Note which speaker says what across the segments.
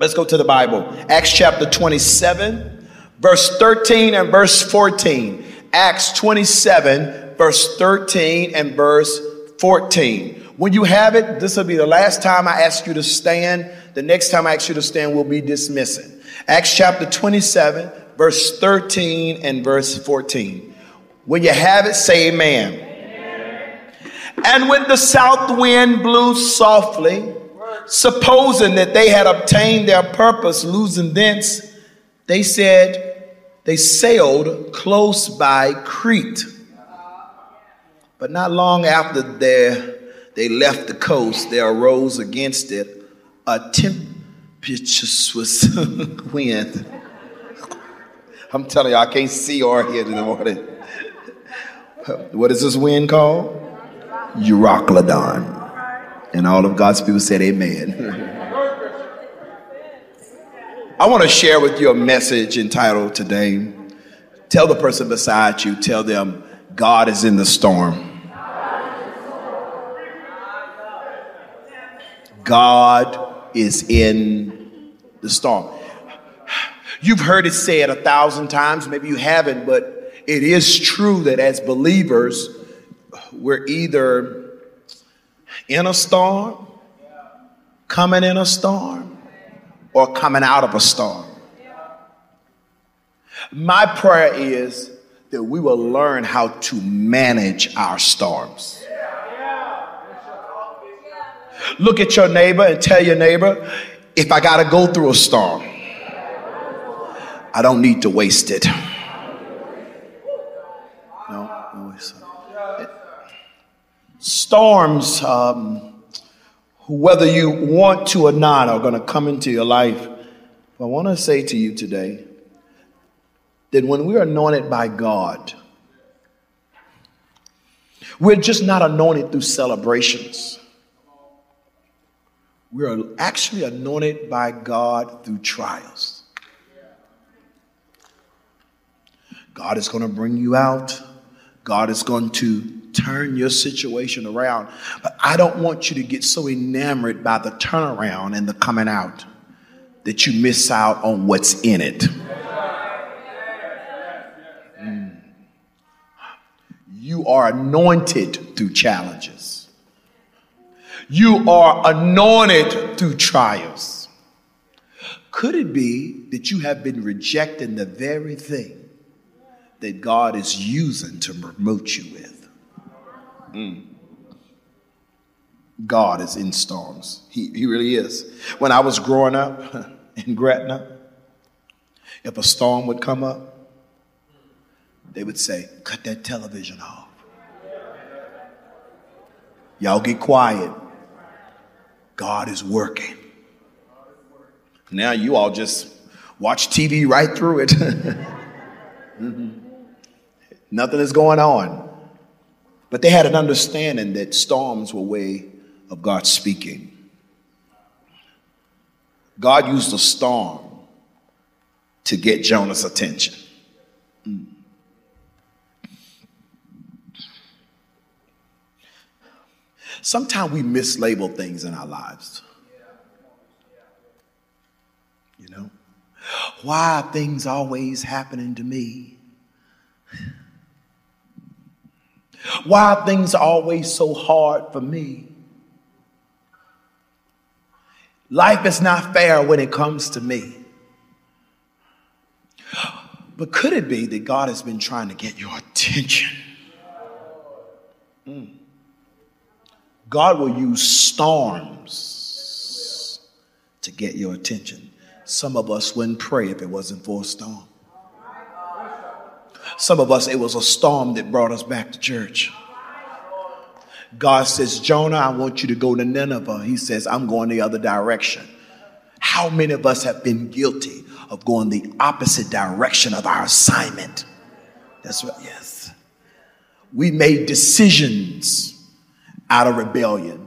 Speaker 1: Let's go to the Bible. Acts chapter 27, verse 13 and verse 14. Acts 27, verse 13 and verse 14. When you have it, this will be the last time I ask you to stand. The next time I ask you to stand, we'll be dismissing. Acts chapter 27, verse 13 and verse 14. When you have it, say amen. amen. And when the south wind blew softly, supposing that they had obtained their purpose, losing thence, they said they sailed close by Crete. But not long after their, they left the coast, there arose against it a tempestuous wind. I'm telling you, I can't see or hear in the morning. What is this wind called? Euroclydon. And all of God's people said, Amen. I want to share with you a message entitled today. Tell the person beside you, tell them, God is in the storm. God is in the storm. You've heard it said a thousand times, maybe you haven't, but it is true that as believers, we're either in a storm, coming in a storm, or coming out of a storm. My prayer is that we will learn how to manage our storms. Look at your neighbor and tell your neighbor, if I got to go through a storm, I don't need to waste it. Storms, um, whether you want to or not, are going to come into your life. I want to say to you today that when we're anointed by God, we're just not anointed through celebrations. We're actually anointed by God through trials. God is going to bring you out. God is going to turn your situation around. But I don't want you to get so enamored by the turnaround and the coming out that you miss out on what's in it. Mm. You are anointed through challenges. You are anointed through trials. Could it be that you have been rejecting the very thing that God is using to promote you with? Mm. God is in storms. He, he really is. When I was growing up in Gretna, if a storm would come up, they would say, Cut that television off. Y'all get quiet. God is working. Now you all just watch TV right through it. mm-hmm. Nothing is going on. But they had an understanding that storms were a way of God speaking. God used a storm to get Jonah's attention. Mm. Sometimes we mislabel things in our lives. You know? Why are things always happening to me? Why are things always so hard for me? Life is not fair when it comes to me. But could it be that God has been trying to get your attention? Mm. God will use storms to get your attention. Some of us wouldn't pray if it wasn't for a storm. Some of us, it was a storm that brought us back to church. God says, Jonah, I want you to go to Nineveh. He says, I'm going the other direction. How many of us have been guilty of going the opposite direction of our assignment? That's right, yes. We made decisions out of rebellion.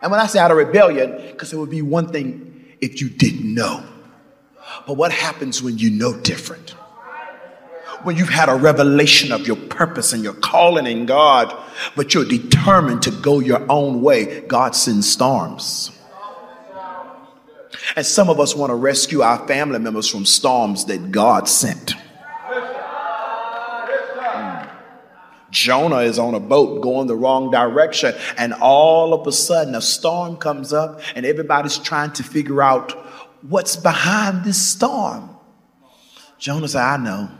Speaker 1: And when I say out of rebellion, because it would be one thing if you didn't know. But what happens when you know different? When you've had a revelation of your purpose and your calling in God, but you're determined to go your own way, God sends storms. And some of us want to rescue our family members from storms that God sent. Mm. Jonah is on a boat going the wrong direction, and all of a sudden a storm comes up, and everybody's trying to figure out what's behind this storm. Jonah said, I know.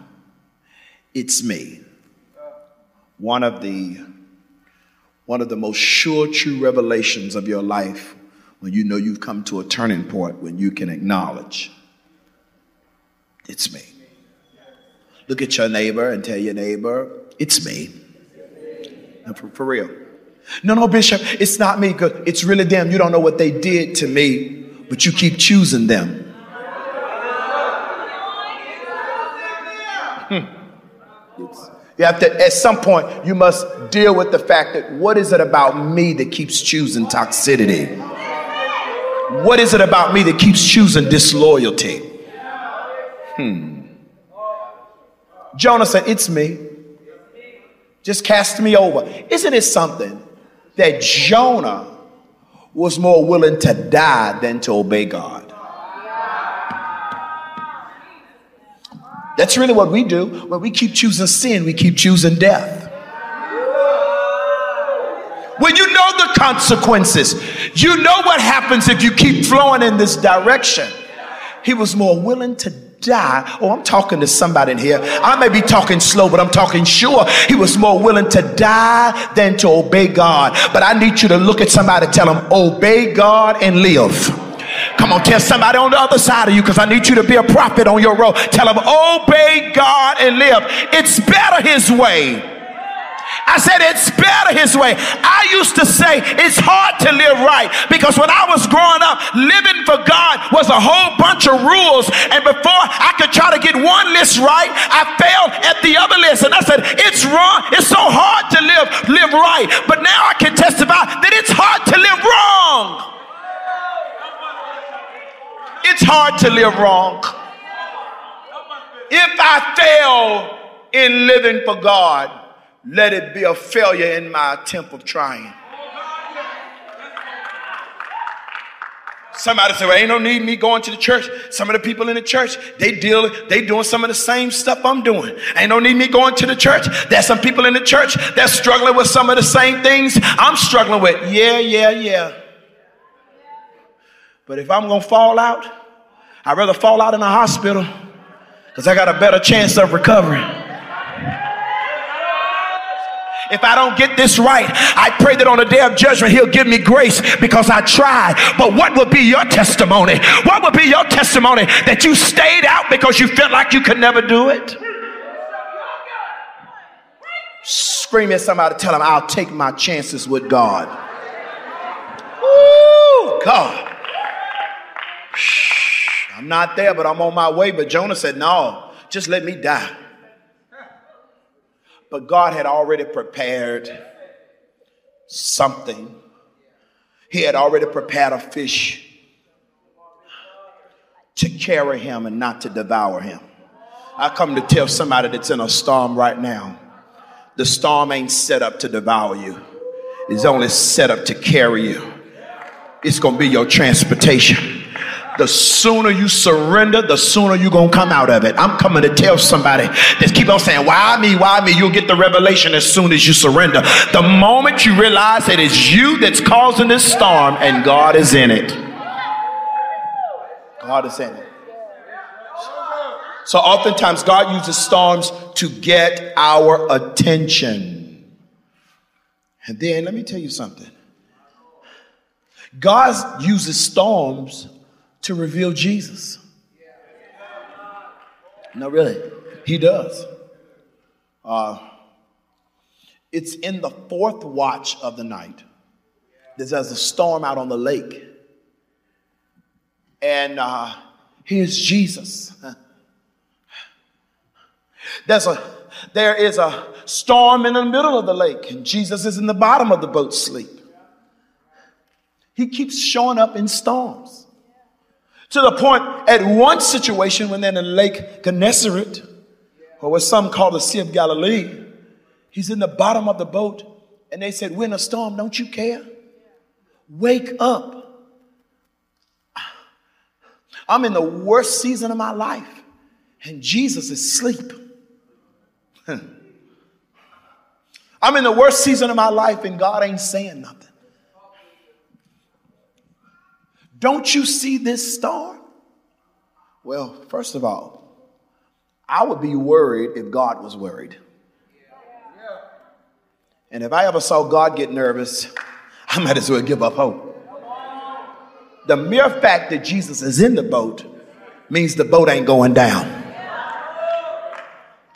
Speaker 1: It's me. One of the one of the most sure true revelations of your life when you know you've come to a turning point when you can acknowledge it's me. Look at your neighbor and tell your neighbor, it's me. For, for, real. No, no, Bishop, it's not me. Because it's really them. You don't know what they did to me, but you keep choosing them. Hmm. You have to, at some point, you must deal with the fact that what is it about me that keeps choosing toxicity? What is it about me that keeps choosing disloyalty? Hmm. Jonah said, It's me. Just cast me over. Isn't it something that Jonah was more willing to die than to obey God? That's really what we do. When we keep choosing sin, we keep choosing death. When you know the consequences, you know what happens if you keep flowing in this direction. He was more willing to die. Oh, I'm talking to somebody in here. I may be talking slow, but I'm talking sure. He was more willing to die than to obey God. But I need you to look at somebody, tell them, obey God and live. Come on, tell somebody on the other side of you because I need you to be a prophet on your road. Tell them, obey God and live. It's better His way. I said it's better his way. I used to say it's hard to live right because when I was growing up, living for God was a whole bunch of rules. And before I could try to get one list right, I failed at the other list. And I said, it's wrong. It's so hard to live, live right. But now I can testify that it's hard to live wrong. It's hard to live wrong. If I fail in living for God, let it be a failure in my attempt of trying. Somebody say, well, ain't no need me going to the church. Some of the people in the church, they deal, they doing some of the same stuff I'm doing. Ain't no need me going to the church. There's some people in the church that's struggling with some of the same things I'm struggling with. Yeah, yeah, yeah. But if I'm to fall out, I'd rather fall out in a hospital because I got a better chance of recovering. If I don't get this right, I pray that on the day of judgment, He'll give me grace because I tried. But what will be your testimony? What will be your testimony that you stayed out because you felt like you could never do it? Scream at somebody, tell them, I'll take my chances with God. Ooh, God. I'm not there, but I'm on my way. But Jonah said, No, just let me die. But God had already prepared something. He had already prepared a fish to carry him and not to devour him. I come to tell somebody that's in a storm right now the storm ain't set up to devour you, it's only set up to carry you. It's going to be your transportation the sooner you surrender, the sooner you're going to come out of it. I'm coming to tell somebody that keep on saying, why me, why me? You'll get the revelation as soon as you surrender. The moment you realize that it's you that's causing this storm and God is in it. God is in it. So oftentimes God uses storms to get our attention. And then let me tell you something. God uses storms to reveal Jesus. No, really, he does. Uh, it's in the fourth watch of the night. There's a storm out on the lake. And uh, here's Jesus. There's a, there is a storm in the middle of the lake, and Jesus is in the bottom of the boat sleep. He keeps showing up in storms. To the point, at one situation when they're in Lake Gennesaret, or what some call the Sea of Galilee, he's in the bottom of the boat, and they said, We're in a storm, don't you care? Wake up. I'm in the worst season of my life, and Jesus is asleep. I'm in the worst season of my life, and God ain't saying nothing. Don't you see this star? Well, first of all, I would be worried if God was worried. And if I ever saw God get nervous, I might as well give up hope. The mere fact that Jesus is in the boat means the boat ain't going down.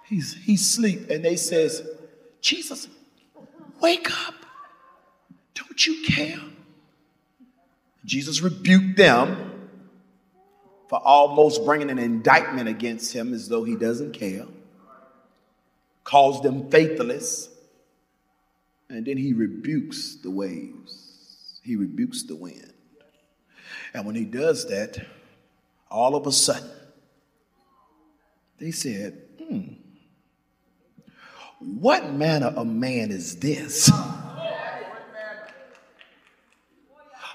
Speaker 1: He's he's asleep, and they says, Jesus, wake up. Don't you care? Jesus rebuked them for almost bringing an indictment against him as though he doesn't care, calls them faithless, and then he rebukes the waves, he rebukes the wind. And when he does that, all of a sudden, they said, hmm, what manner of man is this?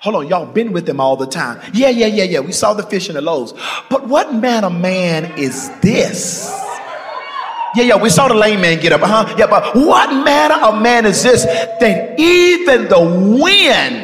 Speaker 1: Hold on, y'all been with him all the time. Yeah, yeah, yeah, yeah. We saw the fish and the loaves. But what manner of man is this? Yeah, yeah, we saw the lame man get up. huh Yeah, but what manner of man is this that even the wind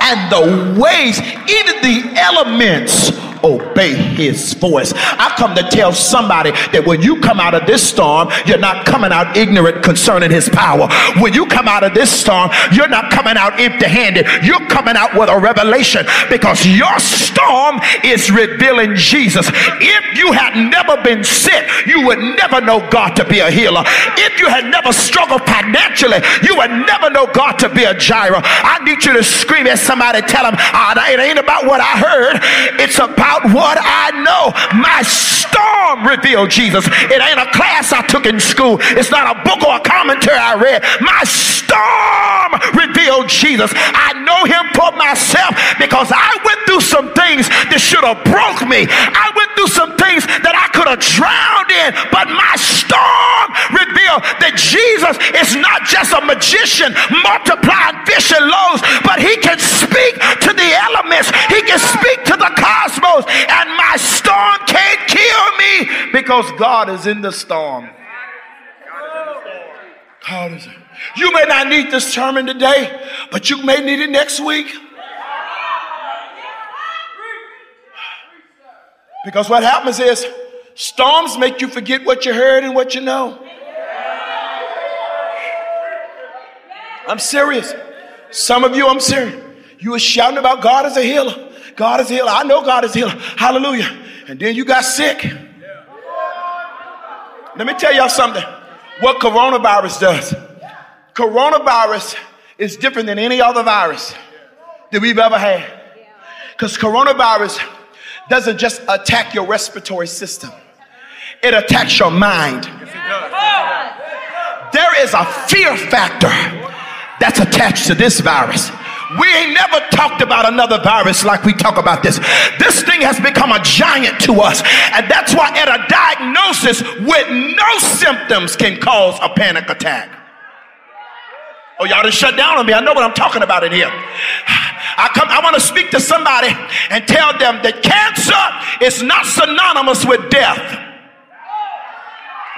Speaker 1: and the waves, even the elements obey his voice. I come to tell somebody that when you come out of this storm, you're not coming out ignorant concerning his power. When you come out of this storm, you're not coming out empty handed. You're coming out with a revelation because your storm is revealing Jesus. If you had never been sick, you would never know God to be a healer. If you had never struggled financially, you would never know God to be a Jireh. I need you to scream at somebody, tell them, oh, it ain't about what I heard, it's about about what I know. My storm revealed Jesus. It ain't a class I took in school, it's not a book or a commentary I read. My storm revealed Jesus. I know him for myself because I went through some things that should have broke me. I went some things that I could have drowned in, but my storm revealed that Jesus is not just a magician multiplying fish and loaves, but he can speak to the elements, he can speak to the cosmos and my storm can't kill me because God is in the storm. God is. You may not need this sermon today, but you may need it next week. Because what happens is storms make you forget what you heard and what you know. I'm serious. Some of you, I'm serious. You were shouting about God as a healer. God is healer. I know God is healer. Hallelujah. And then you got sick. Let me tell y'all something. What coronavirus does. Coronavirus is different than any other virus that we've ever had. Because coronavirus doesn't just attack your respiratory system, it attacks your mind. There is a fear factor that's attached to this virus. We ain't never talked about another virus like we talk about this. This thing has become a giant to us. And that's why at a diagnosis with no symptoms can cause a panic attack. Oh, y'all just shut down on me. I know what I'm talking about in here. I come, I want to speak to somebody and tell them that cancer is not synonymous with death.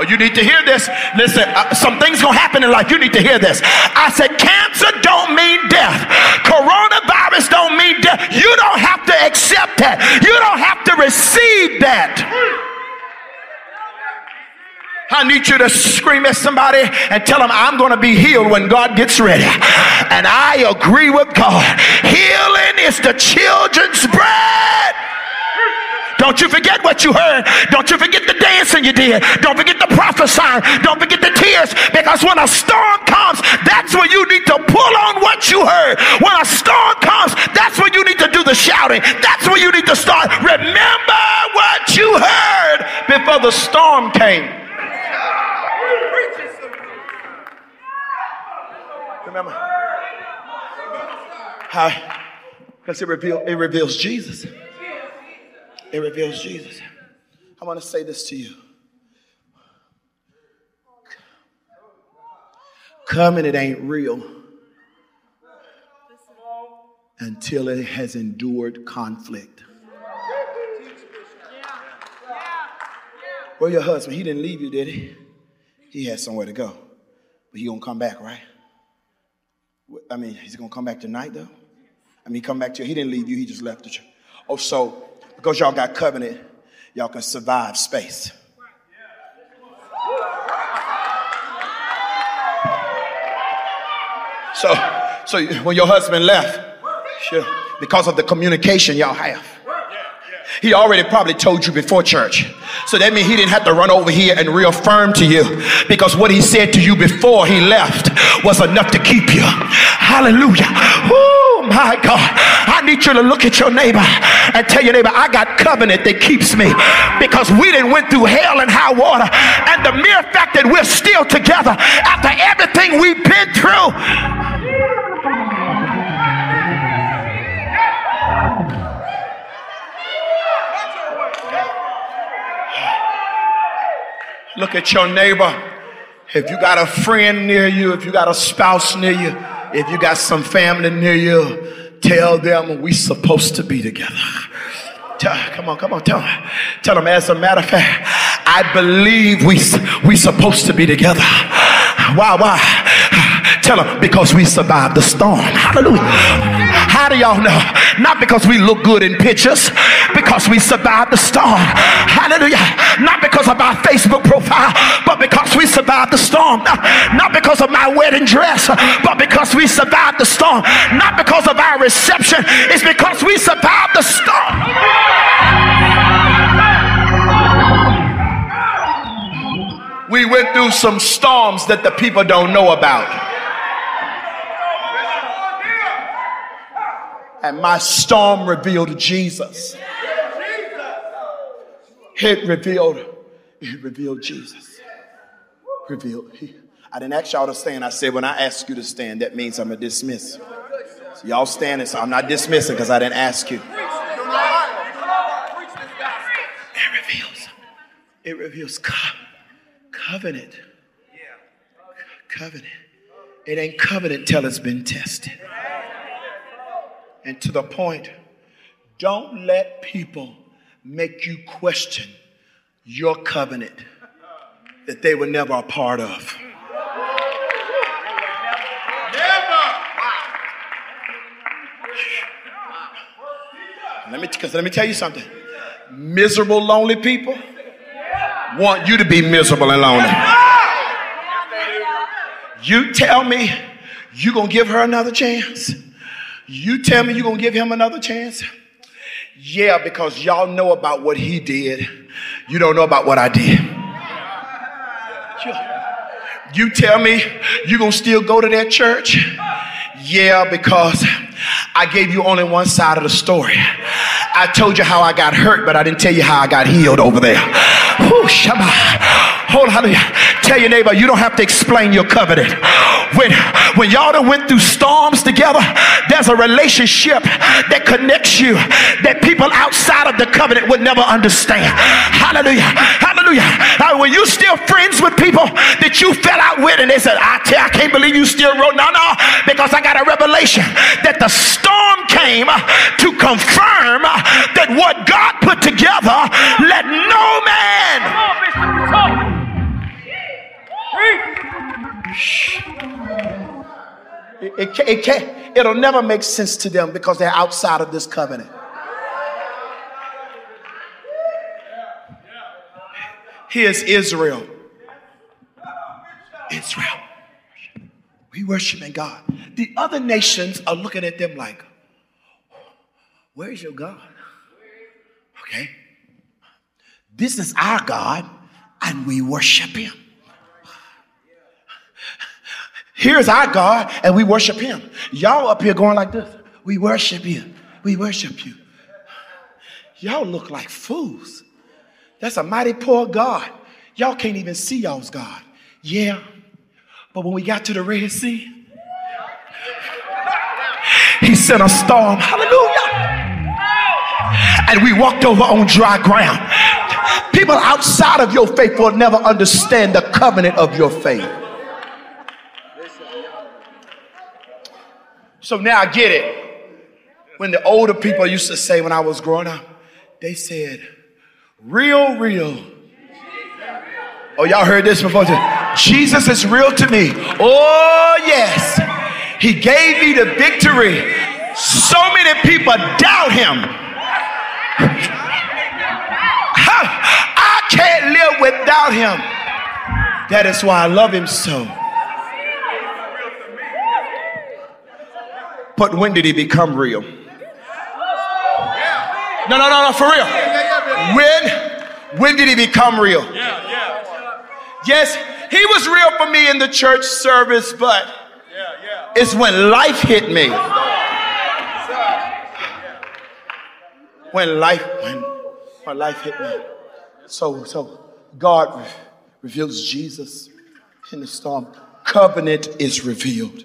Speaker 1: Oh, you need to hear this. Listen, uh, some things gonna happen in life. You need to hear this. I said, cancer don't mean death. Coronavirus don't mean death. You don't have to accept that. You don't have to receive that. I need you to scream at somebody and tell them I'm going to be healed when God gets ready. And I agree with God. Healing is the children's bread. Don't you forget what you heard. Don't you forget the dancing you did. Don't forget the prophesying. Don't forget the tears. Because when a storm comes, that's when you need to pull on what you heard. When a storm comes, that's when you need to do the shouting. That's when you need to start. Remember what you heard before the storm came. Remember? How? Because it, reveal, it reveals Jesus. It reveals Jesus. I want to say this to you. Coming, it ain't real until it has endured conflict. Where your husband? He didn't leave you, did he? He had somewhere to go. But he gonna come back, right? I mean, he's gonna come back tonight though? I mean, come back to you. He didn't leave you, he just left the church. Oh, so because y'all got covenant, y'all can survive space. So, so when your husband left, sure, because of the communication y'all have, he already probably told you before church. So that means he didn't have to run over here and reaffirm to you because what he said to you before he left was enough to keep you. Hallelujah. Oh my God. I need you to look at your neighbor and tell your neighbor, I got covenant that keeps me because we didn't went through hell and high water. And the mere fact that we're still together after everything we've been through Look at your neighbor. If you got a friend near you, if you got a spouse near you, if you got some family near you, tell them we supposed to be together. Tell, come on, come on, tell them. Tell them, as a matter of fact, I believe we we supposed to be together. Why, why? Tell them, because we survived the storm. Hallelujah. How do y'all know? Not because we look good in pictures, because we survived the storm. Hallelujah. Not because of our Facebook profile, but because we survived the storm. Not because of my wedding dress, but because we survived the storm. Not because of our reception, it's because we survived the storm. We went through some storms that the people don't know about. And my storm revealed Jesus. It revealed, it revealed Jesus. Revealed. I didn't ask y'all to stand. I said, when I ask you to stand, that means I'm going to dismiss. So y'all standing, so I'm not dismissing because I didn't ask you. It reveals, it reveals co- covenant. Covenant. It ain't covenant till it's been tested and to the point. Don't let people make you question your covenant that they were never a part of. Let me, cause let me tell you something. Miserable, lonely people want you to be miserable and lonely. You tell me you're gonna give her another chance. You tell me you're going to give him another chance? Yeah, because y'all know about what he did. You don't know about what I did. You tell me you're going to still go to that church? Yeah, because I gave you only one side of the story. I told you how I got hurt, but I didn't tell you how I got healed over there. Whew, Hold on. Tell your neighbor, you don't have to explain your covenant. When, when y'all done went through storms together, there's a relationship that connects you that people outside of the covenant would never understand. Hallelujah. Hallelujah. Now, when you still friends with people that you fell out with and they said, I tell I can't believe you still wrote. No, no, because I got a revelation that the storm came to confirm that what God put together, let no man it, it, it can't, it'll never make sense to them because they're outside of this covenant. Here's Israel. Israel. We worshiping God. The other nations are looking at them like, where's your God? Okay. This is our God, and we worship him. Here's our God, and we worship him. Y'all up here going like this. We worship you. We worship you. Y'all look like fools. That's a mighty poor God. Y'all can't even see y'all's God. Yeah. But when we got to the Red Sea, he sent a storm. Hallelujah. And we walked over on dry ground. People outside of your faith will never understand the covenant of your faith. So now I get it. When the older people used to say when I was growing up, they said, real, real Oh, y'all heard this before? Jesus is real to me. Oh, yes. He gave me the victory. So many people doubt him. I can't live without him. That is why I love him so. But when did he become real? No, no, no, no, for real. When, when did he become real? Yes, he was real for me in the church service, but it's when life hit me. When life, when, when life hit me. So, so God reveals Jesus in the storm. Covenant is revealed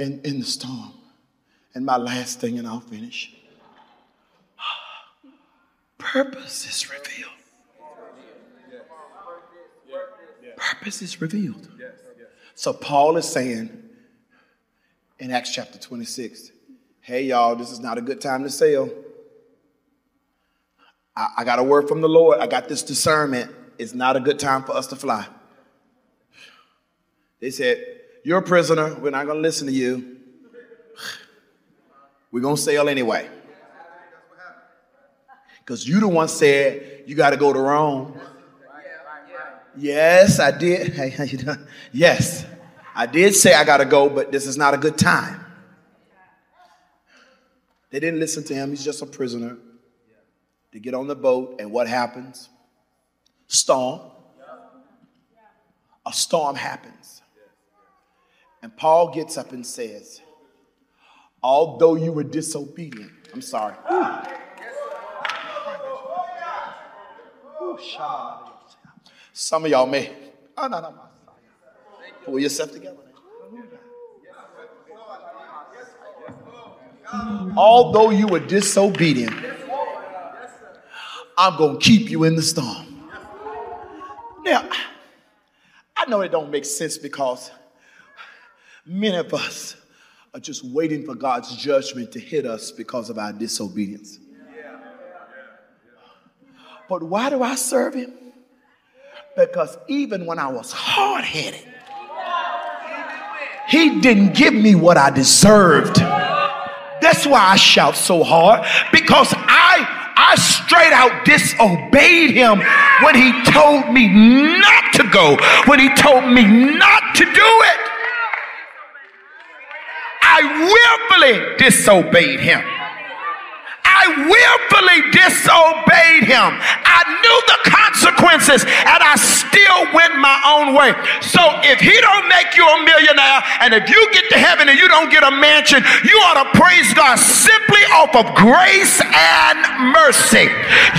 Speaker 1: in, in the storm. And my last thing, and I'll finish. Purpose is revealed. Purpose is revealed. So Paul is saying in Acts chapter 26, hey y'all, this is not a good time to sail. I, I got a word from the Lord. I got this discernment. It's not a good time for us to fly. They said, You're a prisoner. We're not going to listen to you. We're going to sail anyway. Because you the one said you got to go to Rome. Yes, I did. Hey, how you doing? Yes, I did say I got to go, but this is not a good time. They didn't listen to him. He's just a prisoner. They get on the boat, and what happens? Storm. A storm happens. And Paul gets up and says, Although you were disobedient, I'm sorry. Some of y'all may. Oh, no, no, no. Pull yourself together. Although you were disobedient, I'm going to keep you in the storm. Now, I know it don't make sense because many of us are just waiting for God's judgment to hit us because of our disobedience. But why do I serve him? Because even when I was hard headed, he didn't give me what I deserved. That's why I shout so hard because I I straight out disobeyed him when he told me not to go, when he told me not to do it. I willfully disobeyed him. I willfully disobeyed him. I knew the consequences and I still went my own way. So if he don't make you a millionaire and if you get to heaven and you don't get a mansion, you ought to praise God simply off of grace and mercy.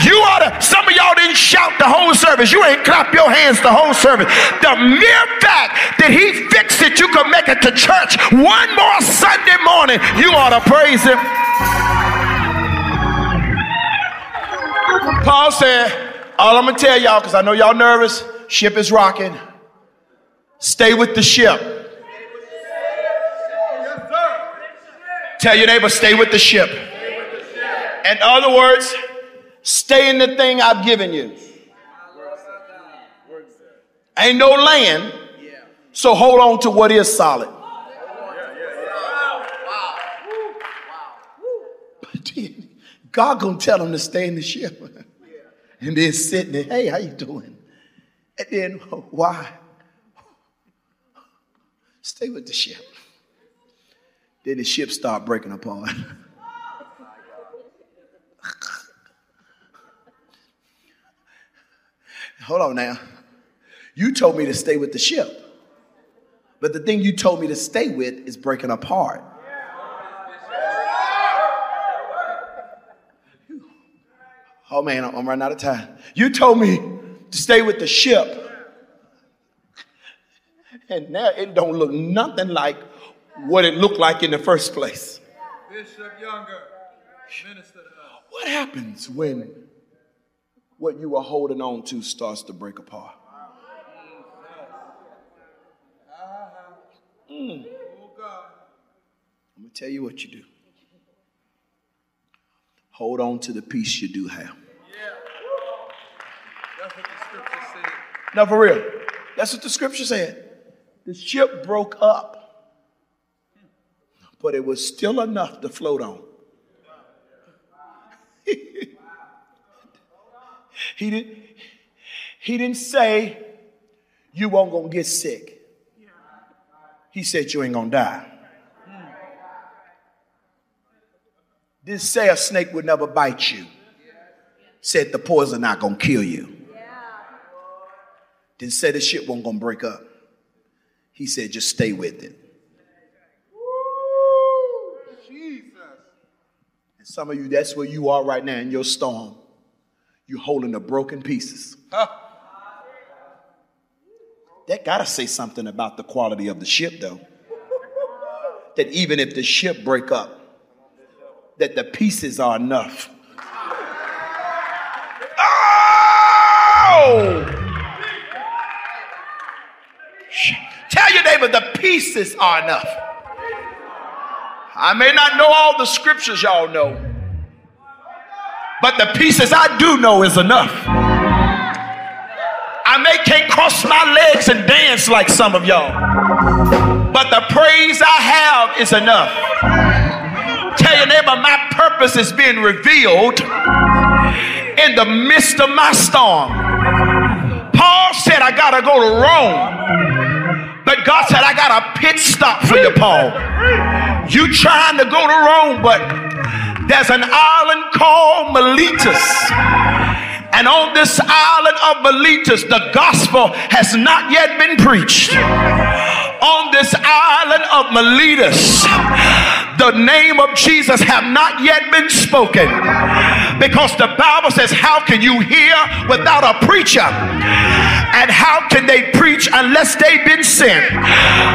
Speaker 1: You ought to, some of y'all didn't shout the whole service. You ain't clap your hands the whole service. The mere fact that he fixed it, you could make it to church one more Sunday morning, you ought to praise him. Paul said, All I'm gonna tell y'all, because I know y'all nervous, ship is rocking. Stay with the ship. Tell your neighbor, stay with the ship. In other words, stay in the thing I've given you. Ain't no land, so hold on to what is solid. God gonna tell them to stay in the ship. and then sitting there, hey, how you doing? And then why? Stay with the ship. Then the ship start breaking apart. Hold on now. You told me to stay with the ship. But the thing you told me to stay with is breaking apart. Oh man, I'm running out of time. You told me to stay with the ship. And now it don't look nothing like what it looked like in the first place. Bishop Younger, minister What happens when what you were holding on to starts to break apart? Mm. I'm going to tell you what you do. Hold on to the peace you do have.
Speaker 2: That's what the scripture said.
Speaker 1: No, for real. That's what the scripture said. The ship broke up, but it was still enough to float on. he didn't, he didn't say you won't gonna get sick. He said you ain't gonna die. Didn't say a snake would never bite you. Said the poison not gonna kill you. Didn't say the ship wasn't gonna break up. He said just stay with it. And some of you, that's where you are right now in your storm. You're holding the broken pieces. Huh. That got to say something about the quality of the ship, though. that even if the ship break up, that the pieces are enough. Oh! Tell your neighbor the pieces are enough. I may not know all the scriptures y'all know, but the pieces I do know is enough. I may can't cross my legs and dance like some of y'all, but the praise I have is enough. Tell your neighbor, my purpose is being revealed in the midst of my storm. Paul said, I gotta go to Rome. But God said, I got a pit stop for you, Paul. You trying to go to Rome, but there's an island called Miletus and on this island of Miletus, the gospel has not yet been preached. On this island of Miletus, the name of Jesus have not yet been spoken. Because the Bible says, How can you hear without a preacher? And how can they preach unless they've been sent?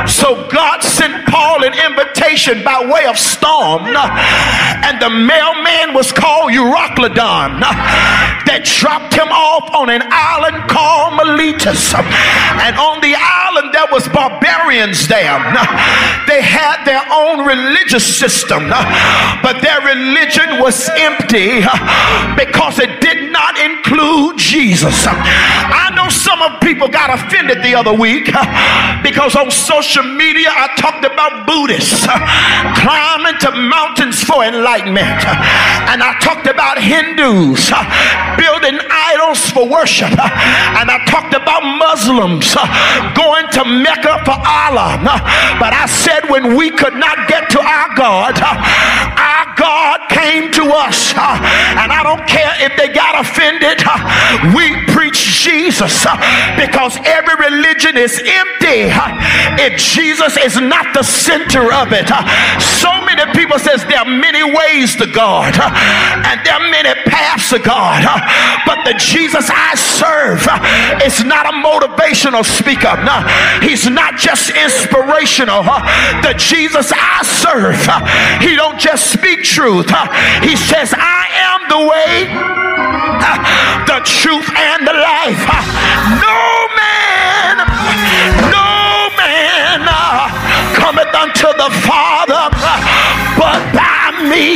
Speaker 1: So God sent Paul an invitation by way of storm, and the mailman was called Euroclydon that dropped him off on an island called Miletus. And on the island, there was barbarians there. They had their own religious system, but their religion was empty because it did not include Jesus. I know some of people got offended the other week because on social media I talked about Buddhists climbing to mountains for enlightenment, and I talked about Hindus building idols for worship. And I talked about Muslims going to Mecca for Allah. But I said when we could not get to our God, our God came to us. And I don't care if they got offended. We preach Jesus Uh, because every religion is empty uh, if Jesus is not the center of it. Uh, so many people says there are many ways to God and there are many paths to God. But the Jesus I serve is not a motivational speaker. No, he's not just inspirational. The Jesus I serve, he don't just speak truth. He says, I am the way, the truth, and the life.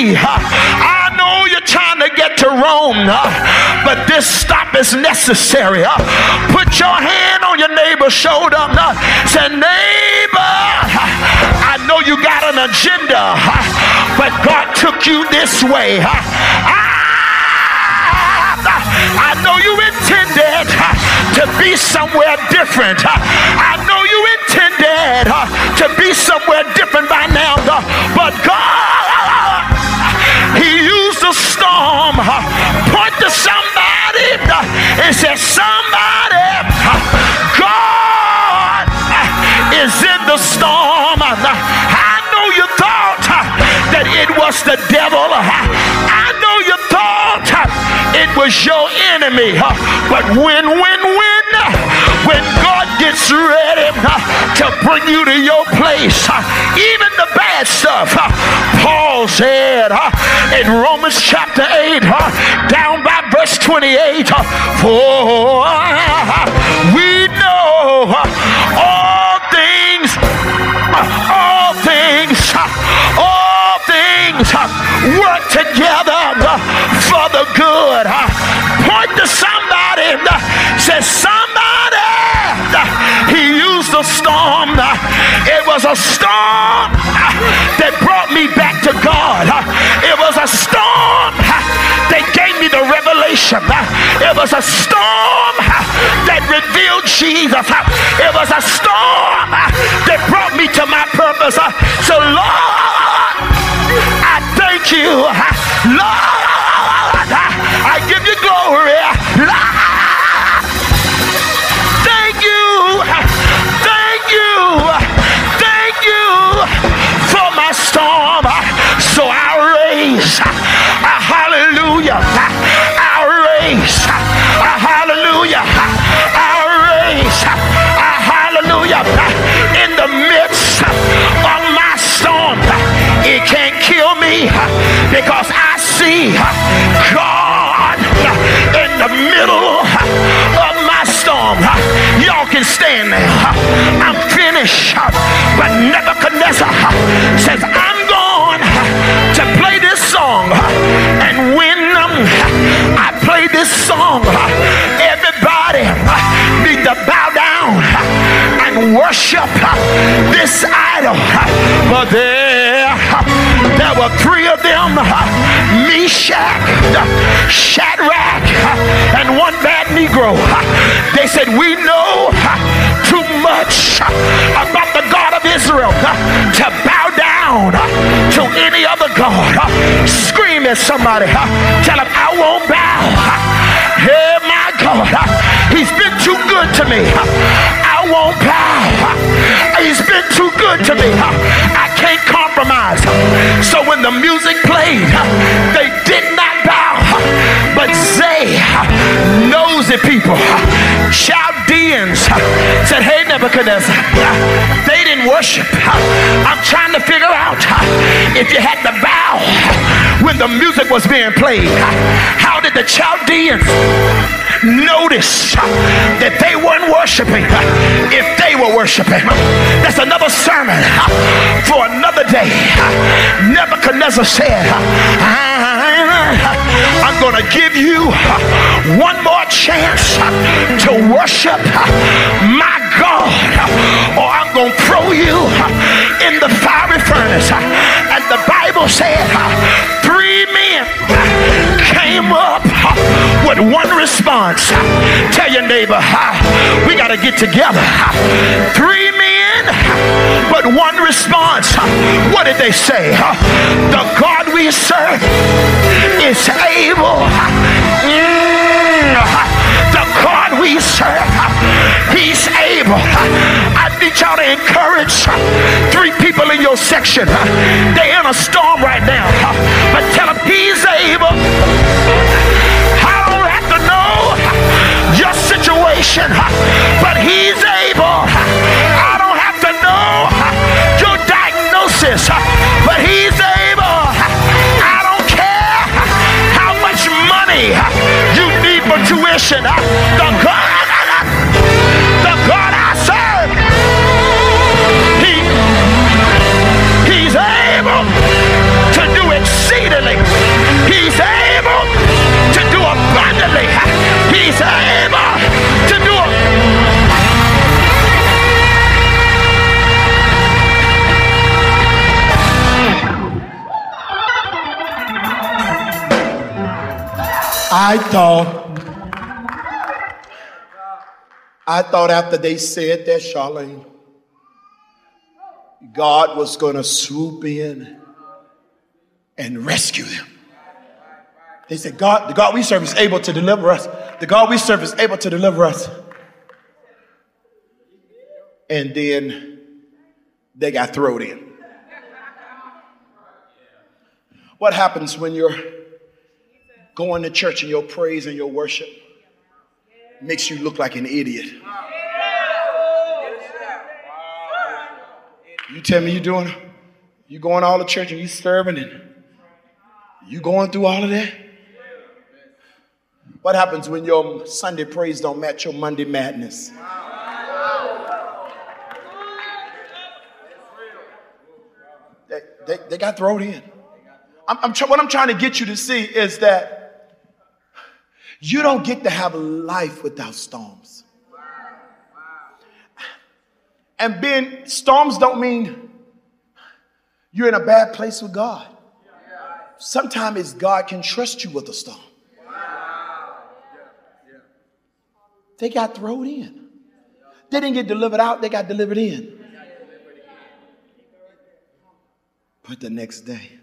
Speaker 1: I know you're trying to get to Rome, but this stop is necessary. Put your hand on your neighbor's shoulder. Say, neighbor, I know you got an agenda, but God took you this way. Ah, I know you intended to be somewhere different. I know you intended to be somewhere different by now, but God, He used a storm. Point to somebody and say, Somebody, God is in the storm. I know you thought that it was the devil. I know you thought it was your enemy. But when, when, when, when God gets ready to bring you to your place, even the bad stuff, Paul said in Romans chapter 8, down by verse 28, for we know all things, all things, all things work together for the good. Storm. It was a storm that brought me back to God. It was a storm that gave me the revelation. It was a storm that revealed Jesus. It was a storm that brought me to my purpose. So, Lord, I thank you. Lord, But Nebuchadnezzar says, I'm going to play this song. And when I play this song, everybody need to bow down and worship this idol. But there, there were three of them Meshach, Shadrach, and one bad Negro. They said, We know much about the God of Israel to bow down to any other God. Scream at somebody. Tell them, I won't bow. Hey, my God. He's been too good to me. I won't bow. He's been too good to me. I can't compromise. So when the music played, they did not bow. But they, nosy people, Chaldeans, said, Hey, Nebuchadnezzar, they didn't worship. I'm trying to figure out if you had to bow when the music was being played. How did the Chaldeans notice that they weren't worshiping if they were worshiping? That's another sermon for another day. Nebuchadnezzar said, uh-huh. I'm going to give you one more chance to worship my God, or I'm going to throw you in the fiery furnace. And the Bible said, three men came up with one response. Tell your neighbor, we got to get together. Three men, but one response. What did they say? The God we serve is able. Mm. The God we serve, He's able. I need y'all to encourage three people in your section. They're in a storm right now, but tell them He's able. I thought, I thought after they said that, Charlene, God was going to swoop in and rescue them. They said, God, the God we serve is able to deliver us. The God we serve is able to deliver us. And then they got thrown in. What happens when you're going to church and your praise and your worship makes you look like an idiot? You tell me you're doing, you going all to church and you serving and you going through all of that? What happens when your Sunday praise don't match your Monday madness? They, they, they got thrown in. I'm, I'm tr- what I'm trying to get you to see is that you don't get to have a life without storms. And being storms don't mean you're in a bad place with God. Sometimes God can trust you with a storm. They got thrown in. They didn't get delivered out, they got delivered in. But the next day,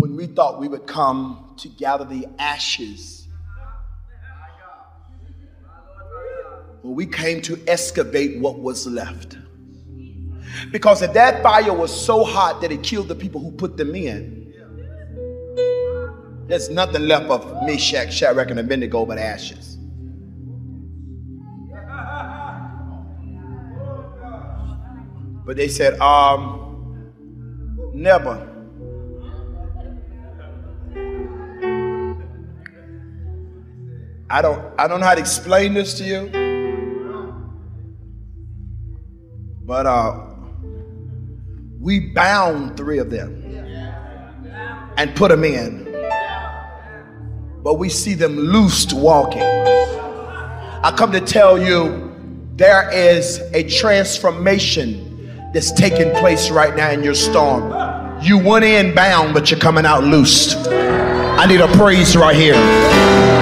Speaker 1: when we thought we would come to gather the ashes, when we came to excavate what was left. Because if that fire was so hot that it killed the people who put them in, there's nothing left of Meshach, Shadrach, and Abednego but ashes. But they said, um, never. I don't I don't know how to explain this to you. But uh we bound three of them and put them in. But we see them loosed walking. I come to tell you there is a transformation that's taking place right now in your storm. You went in bound, but you're coming out loosed. I need a praise right here.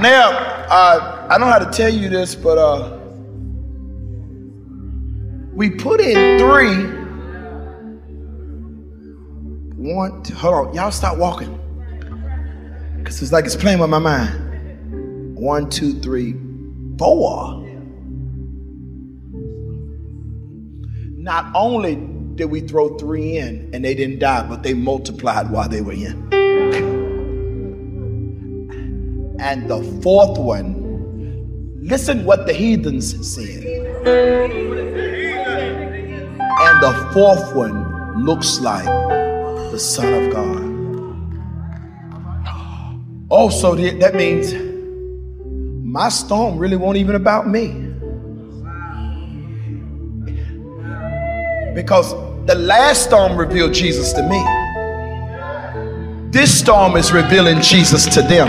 Speaker 1: Now. Uh, I don't know how to tell you this, but uh, we put in three. One, two, hold on. Y'all stop walking. Because it's like it's playing with my mind. One, two, three, four. Not only did we throw three in and they didn't die, but they multiplied while they were in. And the fourth one, listen what the heathens said. And the fourth one looks like the Son of God. Also, that means my storm really won't even about me. Because the last storm revealed Jesus to me. This storm is revealing Jesus to them.